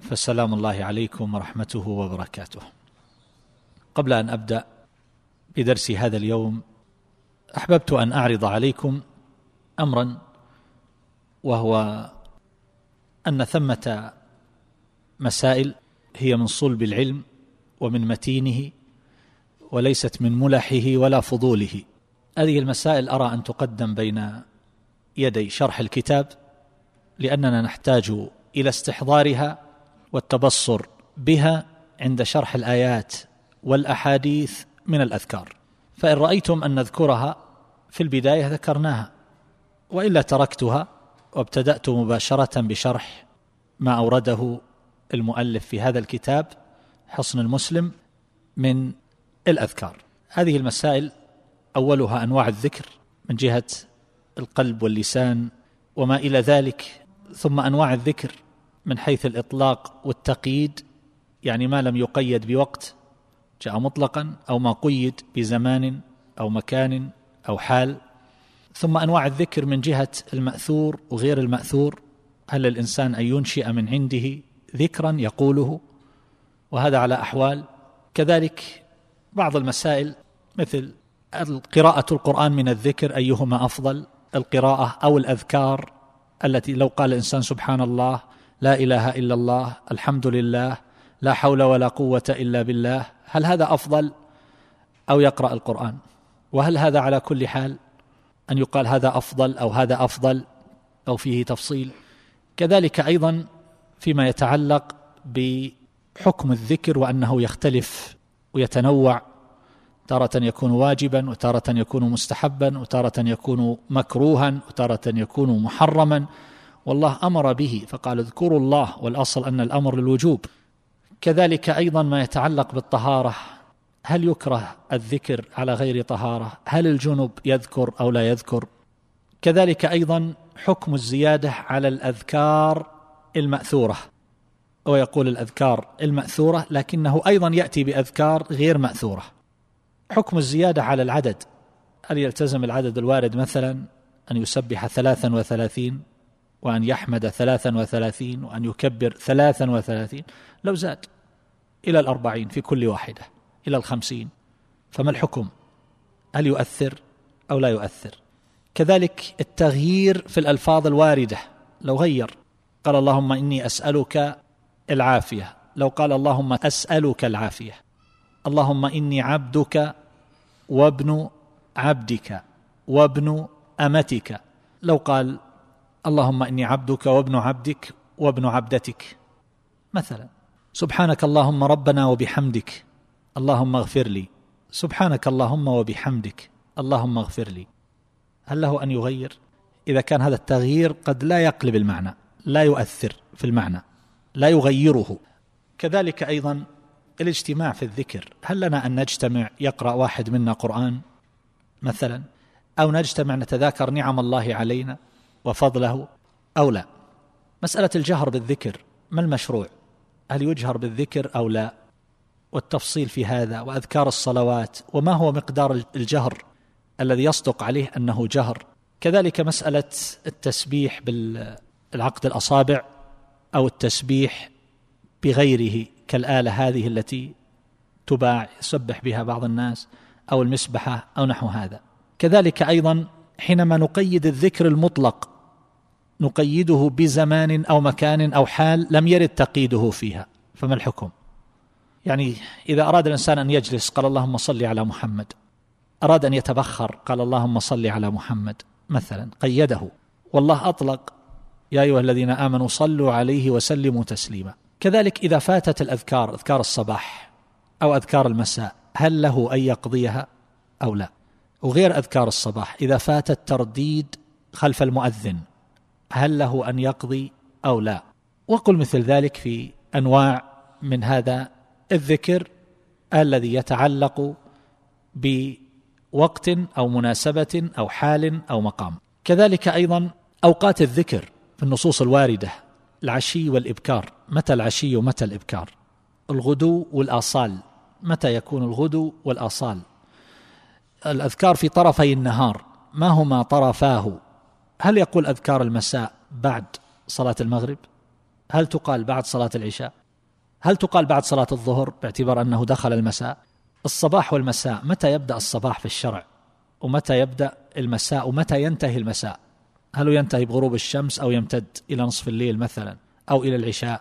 فسلام الله عليكم ورحمته وبركاته. قبل أن أبدأ بدرس هذا اليوم أحببت أن أعرض عليكم امرا وهو أن ثمة مسائل هي من صلب العلم ومن متينه وليست من ملحه ولا فضوله. هذه المسائل أرى أن تقدم بين يدي شرح الكتاب لأننا نحتاج إلى استحضارها والتبصر بها عند شرح الآيات والأحاديث من الأذكار. فإن رأيتم أن نذكرها في البداية ذكرناها وإلا تركتها وابتدأت مباشرة بشرح ما أورده المؤلف في هذا الكتاب حصن المسلم من الأذكار. هذه المسائل أولها أنواع الذكر من جهة القلب واللسان وما إلى ذلك ثم أنواع الذكر من حيث الإطلاق والتقييد يعني ما لم يقيد بوقت جاء مطلقا أو ما قيد بزمان أو مكان أو حال. ثم أنواع الذكر من جهة المأثور وغير المأثور هل الإنسان أن ينشئ من عنده ذكرا يقوله؟ وهذا على أحوال. كذلك بعض المسائل مثل قراءه القرآن من الذكر أيهما أفضل القراءة أو الأذكار التي لو قال الإنسان سبحان الله لا إله إلا الله الحمد لله لا حول ولا قوة إلا بالله. هل هذا أفضل أو يقرأ القرآن؟ وهل هذا على كل حال أن يقال هذا أفضل أو هذا أفضل أو فيه تفصيل؟ كذلك أيضا فيما يتعلق بحكم الذكر وأنه يختلف ويتنوع. تارة يكون واجبا وتارة يكون مستحبا وتارة يكون مكروها وتارة يكون محرما. والله أمر به فقال اذكروا الله والأصل أن الأمر للوجوب. كذلك أيضا ما يتعلق بالطهارة هل يكره الذكر على غير طهارة؟ هل الجنب يذكر أو لا يذكر؟ كذلك أيضا حكم الزيادة على الأذكار المأثورة. ويقول الأذكار المأثورة لكنه أيضا يأتي بأذكار غير مأثورة. حكم الزيادة على العدد هل يلتزم العدد الوارد مثلا أن يسبح ثلاثا وثلاثين؟ وأن يحمد ثلاثا وثلاثين وأن يكبر ثلاثا وثلاثين. لو زاد إلى الأربعين في كل واحدة إلى الخمسين فما الحكم؟ هل يؤثر أو لا يؤثر؟ كذلك التغيير في الألفاظ الواردة لو غير قال اللهم إني أسألك العافية. لو قال اللهم أسألك العافية. اللهم إني عبدك وابن عبدك وابن أمتك. لو قال اللهم إني عبدك وابن عبدك وابن عبدتك. مثلا سبحانك اللهم ربنا وبحمدك. اللهم اغفر لي. سبحانك اللهم وبحمدك. اللهم اغفر لي. هل له أن يغير؟ إذا كان هذا التغيير قد لا يقلب المعنى لا يؤثر في المعنى لا يغيره. كذلك أيضا الاجتماع في الذكر. هل لنا أن نجتمع يقرأ واحد منا قرآن مثلا أو نجتمع نتذاكر نعم الله علينا؟ وفضله أو لا. مسألة الجهر بالذكر ما المشروع؟ هل يجهر بالذكر أو لا؟ والتفصيل في هذا وأذكار الصلوات وما هو مقدار الجهر الذي يصدق عليه أنه جهر. كذلك مسألة التسبيح بالعقد الأصابع أو التسبيح بغيره كالآلة هذه التي تباع يسبح بها بعض الناس أو المسبحة أو نحو هذا. كذلك أيضا حينما نقيد الذكر المطلق نقيده بزمان أو مكان أو حال لم يرد تقييده فيها. فما الحكم؟ يعني إذا أراد الإنسان أن يجلس قال اللهم صل على محمد. أراد أن يتبخر قال اللهم صل على محمد. مثلا قيده. والله أطلق. يا أيها الذين آمنوا صلوا عليه وسلموا تسليما. كذلك إذا فاتت الأذكار أذكار الصباح أو أذكار المساء هل له أن يقضيها أو لا؟ وغير أذكار الصباح إذا فات الترديد خلف المؤذن. هل له أن يقضي أو لا. وقل مثل ذلك في أنواع من هذا الذكر الذي يتعلق بوقت أو مناسبة أو حال أو مقام. كذلك أيضا أوقات الذكر في النصوص الواردة العشي والإبكار. متى العشي ومتى الإبكار؟ الغدو والآصال. متى يكون الغدو والآصال؟ الأذكار في طرفي النهار. ما هما طرفاه؟ هل يقول أذكار المساء بعد صلاة المغرب؟ هل تقال بعد صلاة العشاء؟ هل تقال بعد صلاة الظهر باعتبار أنه دخل المساء؟ الصباح والمساء متى يبدأ الصباح في الشرع؟ ومتى يبدأ المساء؟ ومتى ينتهي المساء؟ هل ينتهي بغروب الشمس أو يمتد إلى نصف الليل مثلا أو إلى العشاء؟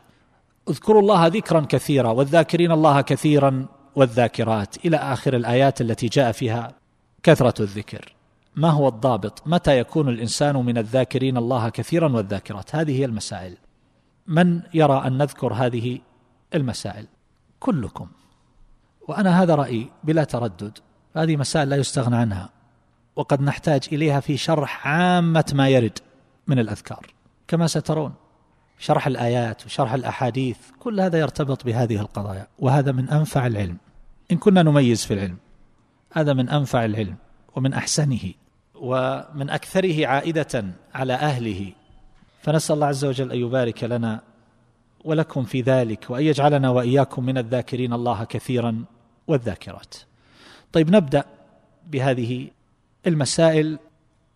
اذكروا الله ذكرا كثيرا والذاكرين الله كثيرا والذاكرات إلى آخر الآيات التي جاء فيها كثرة الذكر. ما هو الضابط؟ متى يكون الإنسان من الذاكرين الله كثيرا والذاكرات؟ هذه هي المسائل. من يرى أن نذكر هذه المسائل؟ كلكم. وأنا هذا رأيي بلا تردد. هذه مسائل لا يستغنى عنها. وقد نحتاج إليها في شرح عامة ما يرد من الأذكار. كما سترون شرح الآيات وشرح الأحاديث كل هذا يرتبط بهذه القضايا. وهذا من أنفع العلم. إن كنا نميز في العلم هذا من أنفع العلم. ومن أحسنه ومن أكثره عائدة على أهله فنسأل الله عز وجل أن يبارك لنا ولكم في ذلك وأن يجعلنا وإياكم من الذاكرين الله كثيرا والذاكرات. طيب نبدأ بهذه المسائل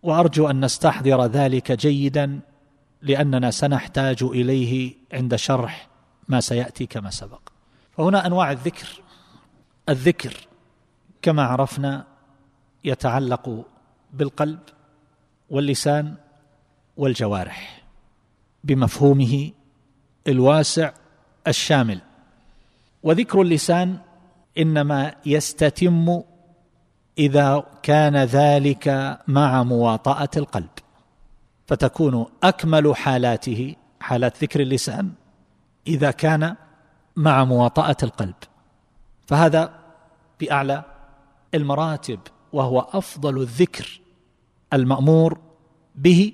وأرجو أن نستحضر ذلك جيدا لأننا سنحتاج إليه عند شرح ما سيأتي كما سبق. فهنا أنواع الذكر الذكر كما عرفنا يتعلق بالقلب واللسان والجوارح بمفهومه الواسع الشامل. وذكر اللسان إنما يستتم إذا كان ذلك مع مواطأة القلب فتكون أكمل حالاته حالات ذكر اللسان إذا كان مع مواطأة القلب. فهذا بأعلى المراتب وهو أفضل الذكر المأمور به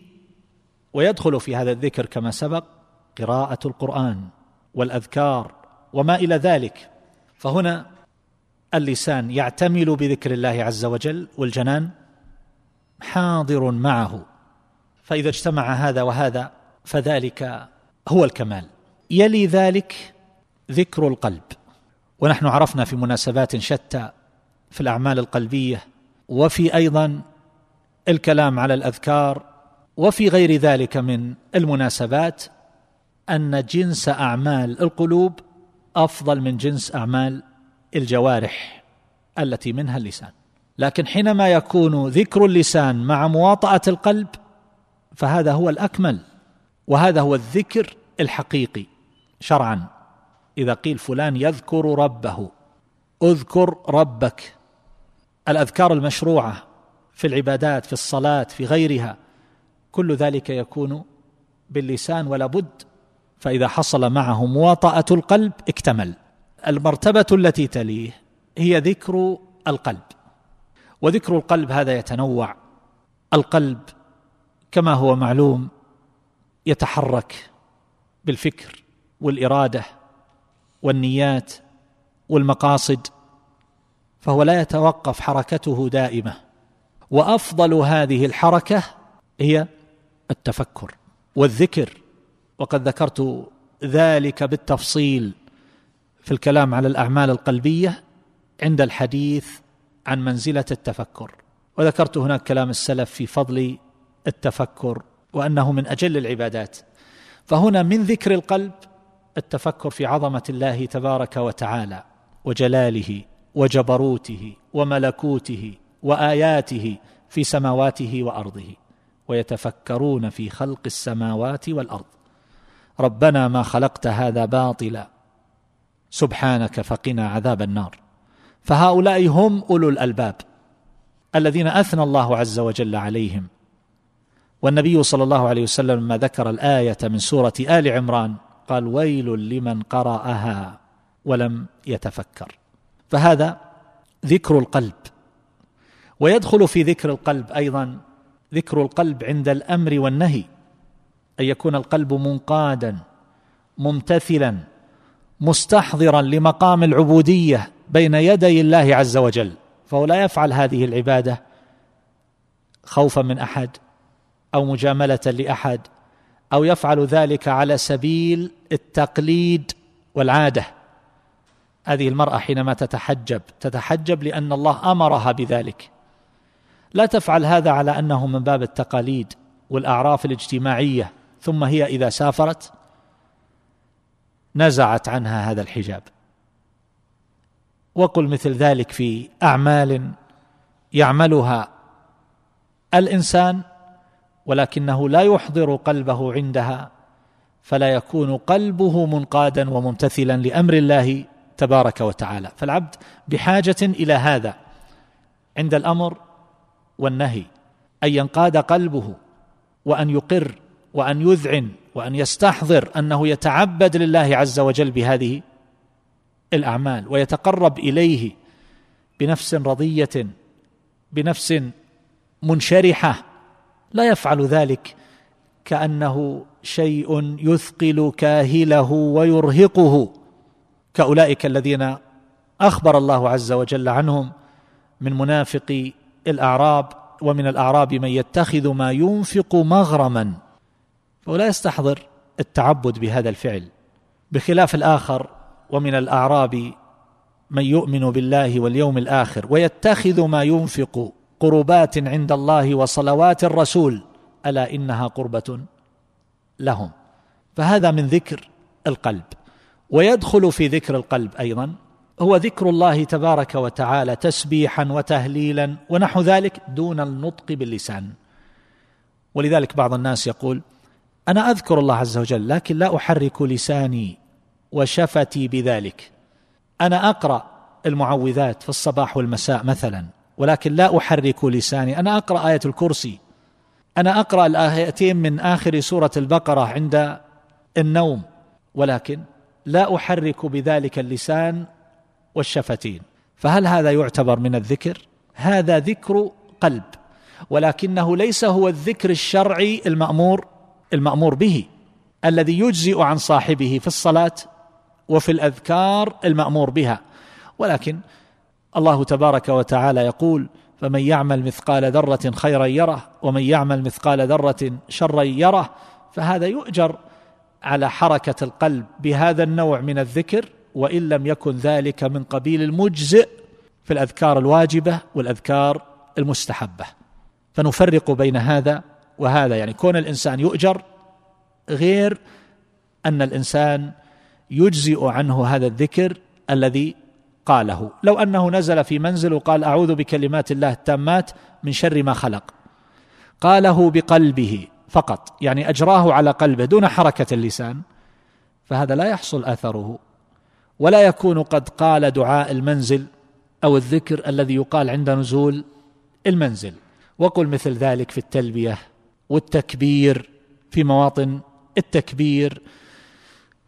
ويدخل في هذا الذكر كما سبق قراءة القرآن والأذكار وما إلى ذلك. فهنا اللسان يعتمل بذكر الله عز وجل والجنان حاضر معه. فإذا اجتمع هذا وهذا فذلك هو الكمال. يلي ذلك ذكر القلب. ونحن عرفنا في مناسبات شتى في الأعمال القلبية وفي أيضا الكلام على الأذكار وفي غير ذلك من المناسبات أن جنس أعمال القلوب أفضل من جنس أعمال الجوارح التي منها اللسان. لكن حينما يكون ذكر اللسان مع مواطأة القلب فهذا هو الأكمل وهذا هو الذكر الحقيقي شرعا. إذا قيل فلان يذكر ربه اذكر ربك. الأذكار المشروعة في العبادات في الصلاة في غيرها كل ذلك يكون باللسان ولا بد فإذا حصل معه مواطأة القلب اكتمل. المرتبة التي تليه هي ذكر القلب. وذكر القلب هذا يتنوع. القلب كما هو معلوم يتحرك بالفكر والإرادة والنيات والمقاصد فهو لا يتوقف حركته دائمة. وأفضل هذه الحركة هي التفكر والذكر. وقد ذكرت ذلك بالتفصيل في الكلام على الأعمال القلبية عند الحديث عن منزلة التفكر. وذكرت هناك كلام السلف في فضل التفكر وأنه من أجل العبادات. فهنا من ذكر القلب التفكر في عظمة الله تبارك وتعالى وجلاله. وجبروته وملكوته وآياته في سماواته وأرضه ويتفكرون في خلق السماوات والأرض. ربنا ما خلقت هذا باطلا سبحانك فقنا عذاب النار. فهؤلاء هم أولو الألباب الذين أثنى الله عز وجل عليهم. والنبي صلى الله عليه وسلم لما ذكر الآية من سورة آل عمران قال ويل لمن قرأها ولم يتفكر. فهذا ذكر القلب. ويدخل في ذكر القلب أيضا ذكر القلب عند الأمر والنهي أن يكون القلب منقادا ممتثلا مستحضرا لمقام العبودية بين يدي الله عز وجل. فهو لا يفعل هذه العبادة خوفا من أحد أو مجاملة لأحد أو يفعل ذلك على سبيل التقليد والعادة. هذه المرأة حينما تتحجب تتحجب لأن الله أمرها بذلك. لا تفعل هذا على أنه من باب التقاليد والأعراف الاجتماعية ثم هي إذا سافرت نزعت عنها هذا الحجاب. وقل مثل ذلك في أعمال يعملها الإنسان ولكنه لا يحضر قلبه عندها فلا يكون قلبه منقادا وممتثلا لأمر الله تبارك وتعالى. فالعبد بحاجة إلى هذا عند الأمر والنهي أن ينقاد قلبه وأن يقر وأن يذعن وأن يستحضر أنه يتعبد لله عز وجل بهذه الأعمال ويتقرب إليه بنفس رضية بنفس منشرحة. لا يفعل ذلك كأنه شيء يثقل كاهله ويرهقه. كأولئك الذين أخبر الله عز وجل عنهم من منافق الأعراب ومن الأعراب من يتخذ ما ينفق مغرما. فهو لا يستحضر التعبد بهذا الفعل. بخلاف الآخر ومن الأعراب من يؤمن بالله واليوم الآخر ويتخذ ما ينفق قربات عند الله وصلوات الرسول ألا إنها قربة لهم. فهذا من ذكر القلب. ويدخل في ذكر القلب أيضا. هو ذكر الله تبارك وتعالى تسبيحا وتهليلا ونحو ذلك دون النطق باللسان. ولذلك بعض الناس يقول أنا أذكر الله عز وجل لكن لا أحرك لساني وشفتي بذلك. أنا أقرأ المعوذات في الصباح والمساء مثلا ولكن لا أحرك لساني. أنا أقرأ آية الكرسي. أنا أقرأ الآيتين من آخر سورة البقرة عند النوم. ولكن لا أحرك بذلك اللسان والشفتين. فهل هذا يعتبر من الذكر؟ هذا ذكر قلب ولكنه ليس هو الذكر الشرعي المأمور المأمور به الذي يجزئ عن صاحبه في الصلاة وفي الأذكار المأمور بها. ولكن الله تبارك وتعالى يقول فمن يعمل مثقال ذرة خيرا يره ومن يعمل مثقال ذرة شرا يره فهذا يؤجر على حركة القلب بهذا النوع من الذكر وإن لم يكن ذلك من قبيل المجزئ في الأذكار الواجبة والأذكار المستحبة. فنفرق بين هذا وهذا. يعني كون الإنسان يؤجر غير أن الإنسان يجزئ عنه هذا الذكر الذي قاله. لو أنه نزل في منزل وقال أعوذ بكلمات الله التامات من شر ما خلق. قاله بقلبه. فقط يعني أجراه على قلبه دون حركة اللسان فهذا لا يحصل اثره ولا يكون قد قال دعاء المنزل أو الذكر الذي يقال عند نزول المنزل. وقل مثل ذلك في التلبية والتكبير في مواطن التكبير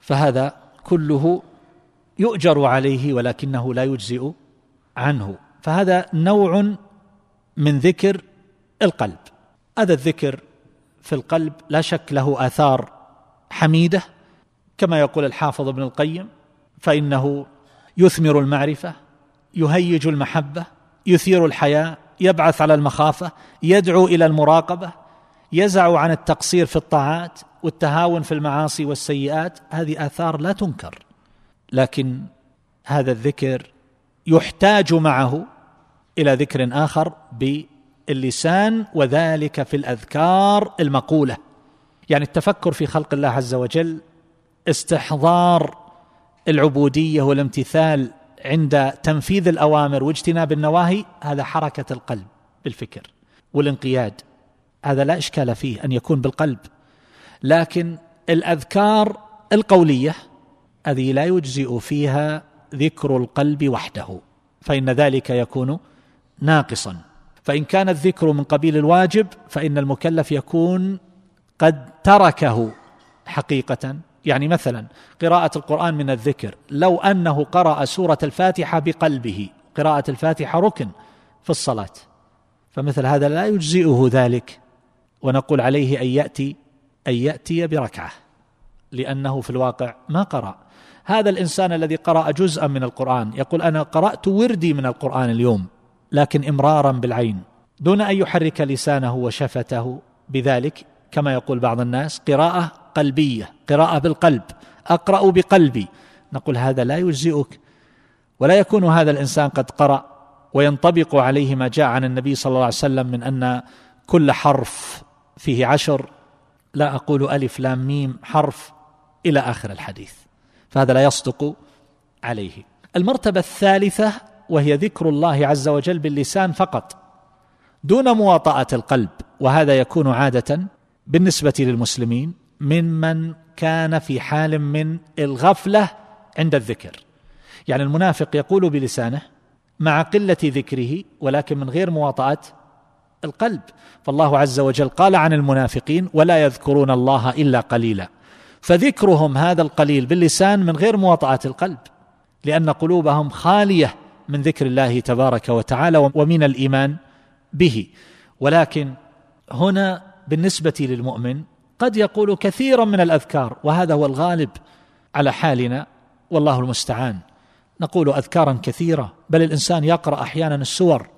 فهذا كله يؤجر عليه ولكنه لا يجزئ عنه. فهذا نوع من ذكر القلب. هذا الذكر في القلب لا شك له آثار حميدة كما يقول الحافظ ابن القيم فإنه يثمر المعرفة يهيج المحبة يثير الحياة يبعث على المخافة يدعو إلى المراقبة يزع عن التقصير في الطاعات والتهاون في المعاصي والسيئات هذه آثار لا تنكر. لكن هذا الذكر يحتاج معه إلى ذكر آخر باللسان وذلك في الأذكار المقولة. يعني التفكر في خلق الله عز وجل استحضار العبودية والامتثال عند تنفيذ الأوامر واجتناب النواهي هذا حركة القلب بالفكر والانقياد. هذا لا إشكال فيه أن يكون بالقلب. لكن الأذكار القولية هذه لا يجزئ فيها ذكر القلب وحده فإن ذلك يكون ناقصا. فإن كان الذكر من قبيل الواجب فإن المكلف يكون قد تركه حقيقة. يعني مثلا قراءة القرآن من الذكر لو أنه قرأ سورة الفاتحة بقلبه قراءة الفاتحة ركن في الصلاة فمثل هذا لا يجزئه ذلك ونقول عليه أن يأتي أن يأتي بركعة لأنه في الواقع ما قرأ. هذا الإنسان الذي قرأ جزءا من القرآن يقول أنا قرأت وردي من القرآن اليوم لكن إمرارا بالعين دون أن يحرك لسانه وشفته. بذلك كما يقول بعض الناس قراءة قلبية قراءة بالقلب أقرأ بقلبي. نقول هذا لا يجزئك ولا يكون هذا الإنسان قد قرأ وينطبق عليه ما جاء عن النبي صلى الله عليه وسلم من أن كل حرف فيه عشر. لا أقول ألف لام ميم حرف إلى آخر الحديث فهذا لا يصدق عليه. المرتبة الثالثة وهي ذكر الله عز وجل باللسان فقط دون مواطأة القلب وهذا يكون عادة بالنسبة للمسلمين ممن كان في حال من الغفلة عند الذكر. يعني المنافق يقول بلسانه مع قلة ذكره ولكن من غير مواطأة القلب. فالله عز وجل قال عن المنافقين ولا يذكرون الله إلا قليلا. فذكرهم هذا القليل باللسان من غير مواطأة القلب لأن قلوبهم خالية من ذكر الله تبارك وتعالى ومن الإيمان به. ولكن هنا بالنسبة للمؤمن قد يقول كثيرا من الأذكار وهذا هو الغالب على حالنا والله المستعان. نقول أذكارا كثيرة بل الإنسان يقرأ أحيانا السور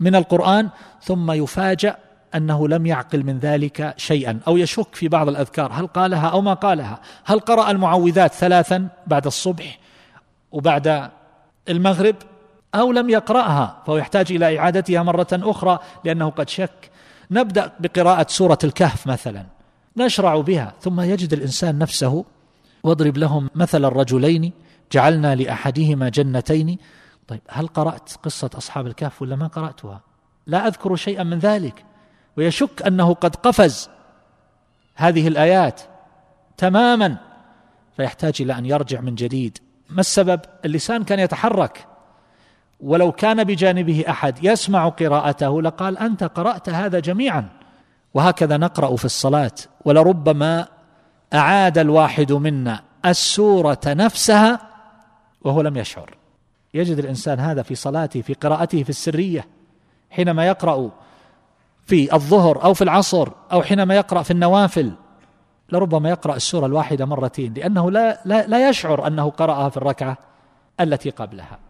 من القرآن ثم يفاجأ أنه لم يعقل من ذلك شيئا أو يشك في بعض الأذكار هل قالها أو ما قالها؟ هل قرأ المعوذات ثلاثا بعد الصبح وبعد المغرب؟ أو لم يقرأها فهو يحتاج إلى إعادتها مرة أخرى لأنه قد شك. نبدأ بقراءة سورة الكهف مثلا. نشرع بها ثم يجد الإنسان نفسه واضرب لهم مثل الرجلين جعلنا لأحدهما جنتين. طيب هل قرأت قصة أصحاب الكهف ولا ما قرأتها؟ لا أذكر شيئا من ذلك. ويشك أنه قد قفز هذه الآيات تماما فيحتاج إلى أن يرجع من جديد. ما السبب؟ اللسان كان يتحرك. ولو كان بجانبه أحد يسمع قراءته لقال أنت قرأت هذا جميعا. وهكذا نقرأ في الصلاة. ولربما أعاد الواحد منا السورة نفسها وهو لم يشعر. يجد الإنسان هذا في صلاته في قراءته في السرية حينما يقرأ في الظهر أو في العصر أو حينما يقرأ في النوافل. لربما يقرأ السورة الواحدة مرتين لأنه لا لا, لا يشعر أنه قرأها في الركعة التي قبلها.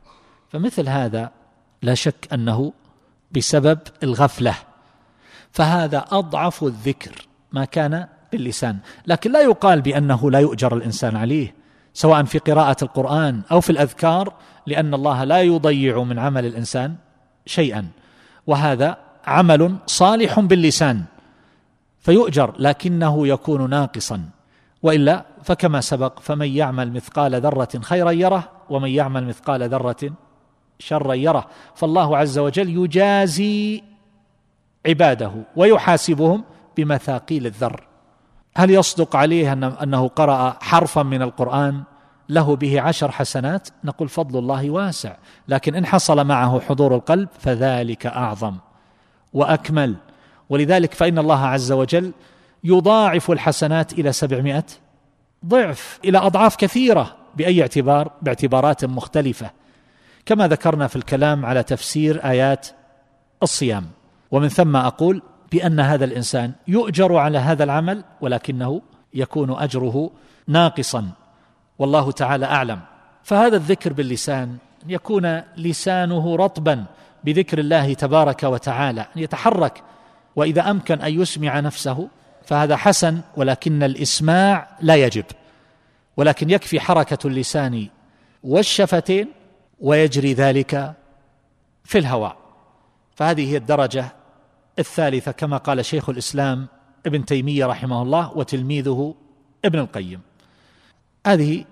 فمثل هذا لا شك أنه بسبب الغفلة. فهذا أضعف الذكر ما كان باللسان. لكن لا يقال بأنه لا يؤجر الإنسان عليه سواء في قراءة القرآن أو في الأذكار لأن الله لا يضيع من عمل الإنسان شيئا. وهذا عمل صالح باللسان فيؤجر لكنه يكون ناقصا. وإلا فكما سبق فمن يعمل مثقال ذرة خيرا يره ومن يعمل مثقال ذرة شرا يره. فالله عز وجل يجازي عباده ويحاسبهم بمثاقيل الذر. هل يصدق عليه أنه قرأ حرفا من القرآن؟ له به عشر حسنات؟ نقول فضل الله واسع. لكن إن حصل معه حضور القلب فذلك أعظم وأكمل. ولذلك فإن الله عز وجل يضاعف الحسنات إلى سبعمائة ضعف إلى أضعاف كثيرة بأي اعتبار باعتبارات مختلفة. كما ذكرنا في الكلام على تفسير آيات الصيام. ومن ثم أقول بأن هذا الإنسان يؤجر على هذا العمل ولكنه يكون أجره ناقصا. والله تعالى أعلم. فهذا الذكر باللسان يكون لسانه رطبا بذكر الله تبارك وتعالى أن يتحرك. وإذا أمكن أن يسمع نفسه فهذا حسن ولكن الإسماع لا يجب. ولكن يكفي حركة اللسان والشفتين ويجري ذلك في الهواء. فهذه هي الدرجة الثالثة كما قال شيخ الإسلام ابن تيمية رحمه الله وتلميذه ابن القيم. هذه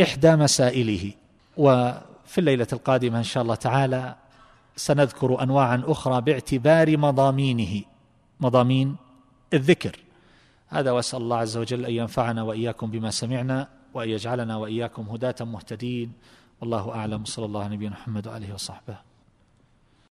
إحدى مسائله وفي الليلة القادمة إن شاء الله تعالى سنذكر انواعا أخرى باعتبار مضامينه مضامين الذكر. هذا وأسأل الله عز وجل أن ينفعنا وإياكم بما سمعنا وأن يجعلنا وإياكم هداة مهتدين. والله أعلم صلى الله على نبينا محمد وآله وصحبه.